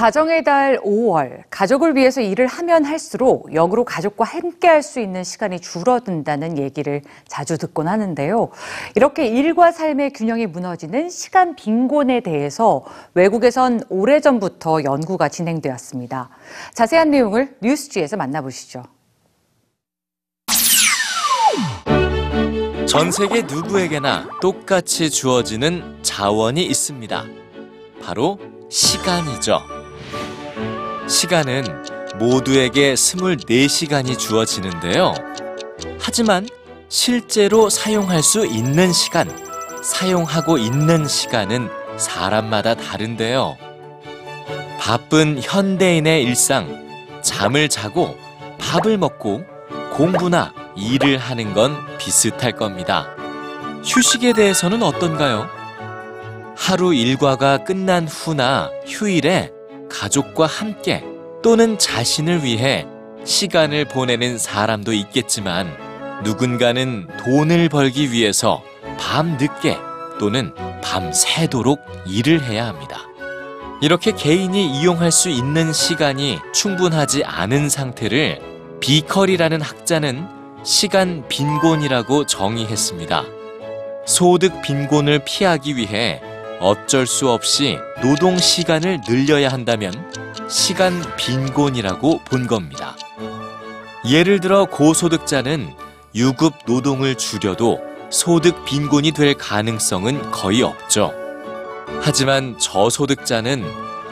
가정의 달 5월, 가족을 위해서 일을 하면 할수록 역으로 가족과 함께 할 수 있는 시간이 줄어든다는 얘기를 자주 듣곤 하는데요. 이렇게 일과 삶의 균형이 무너지는 시간 빈곤에 대해서 외국에선 오래전부터 연구가 진행되었습니다. 자세한 내용을 뉴스지에서 만나보시죠. 전 세계 누구에게나 똑같이 주어지는 자원이 있습니다. 바로 시간이죠. 시간은 모두에게 24시간이 주어지는데요. 하지만 실제로 사용할 수 있는 시간, 사용하고 있는 시간은 사람마다 다른데요. 바쁜 현대인의 일상, 잠을 자고 밥을 먹고 공부나 일을 하는 건 비슷할 겁니다. 휴식에 대해서는 어떤가요? 하루 일과가 끝난 후나 휴일에 가족과 함께 또는 자신을 위해 시간을 보내는 사람도 있겠지만 누군가는 돈을 벌기 위해서 밤 늦게 또는 밤 새도록 일을 해야 합니다. 이렇게 개인이 이용할 수 있는 시간이 충분하지 않은 상태를 비컬이라는 학자는 시간 빈곤이라고 정의했습니다. 소득 빈곤을 피하기 위해 어쩔 수 없이 노동 시간을 늘려야 한다면 시간 빈곤이라고 본 겁니다. 예를 들어 고소득자는 유급 노동을 줄여도 소득 빈곤이 될 가능성은 거의 없죠. 하지만 저소득자는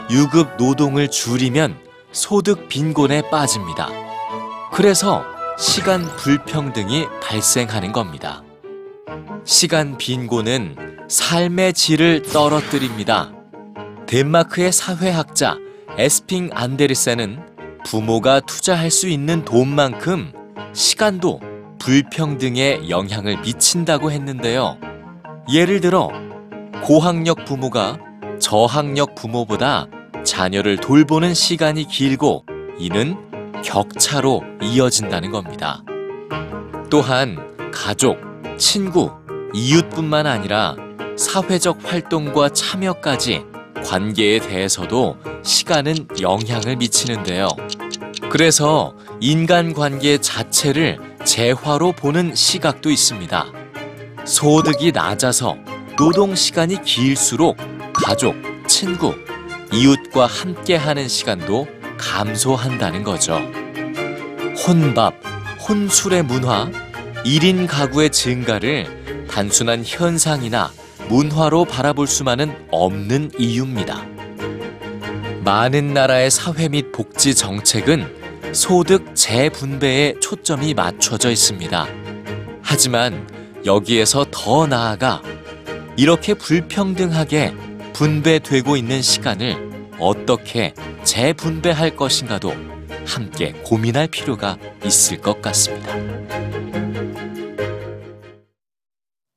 유급 노동을 줄이면 소득 빈곤에 빠집니다. 그래서 시간 불평등이 발생하는 겁니다. 시간 빈곤은 삶의 질을 떨어뜨립니다. 덴마크의 사회학자 에스핑 안데르센은 부모가 투자할 수 있는 돈만큼 시간도 불평등에 영향을 미친다고 했는데요. 예를 들어 고학력 부모가 저학력 부모보다 자녀를 돌보는 시간이 길고 이는 격차로 이어진다는 겁니다. 또한 가족, 친구, 이웃뿐만 아니라 사회적 활동과 참여까지 관계에 대해서도 시간은 영향을 미치는데요. 그래서 인간관계 자체를 재화로 보는 시각도 있습니다. 소득이 낮아서 노동 시간이 길수록 가족, 친구, 이웃과 함께 하는 시간도 감소한다는 거죠. 혼밥, 혼술의 문화, 1인 가구의 증가를 단순한 현상이나 문화로 바라볼 수만은 없는 이유입니다. 많은 나라의 사회 및 복지 정책은 소득 재분배에 초점이 맞춰져 있습니다. 하지만 여기에서 더 나아가 이렇게 불평등하게 분배되고 있는 시간을 어떻게 재분배할 것인가도 함께 고민할 필요가 있을 것 같습니다.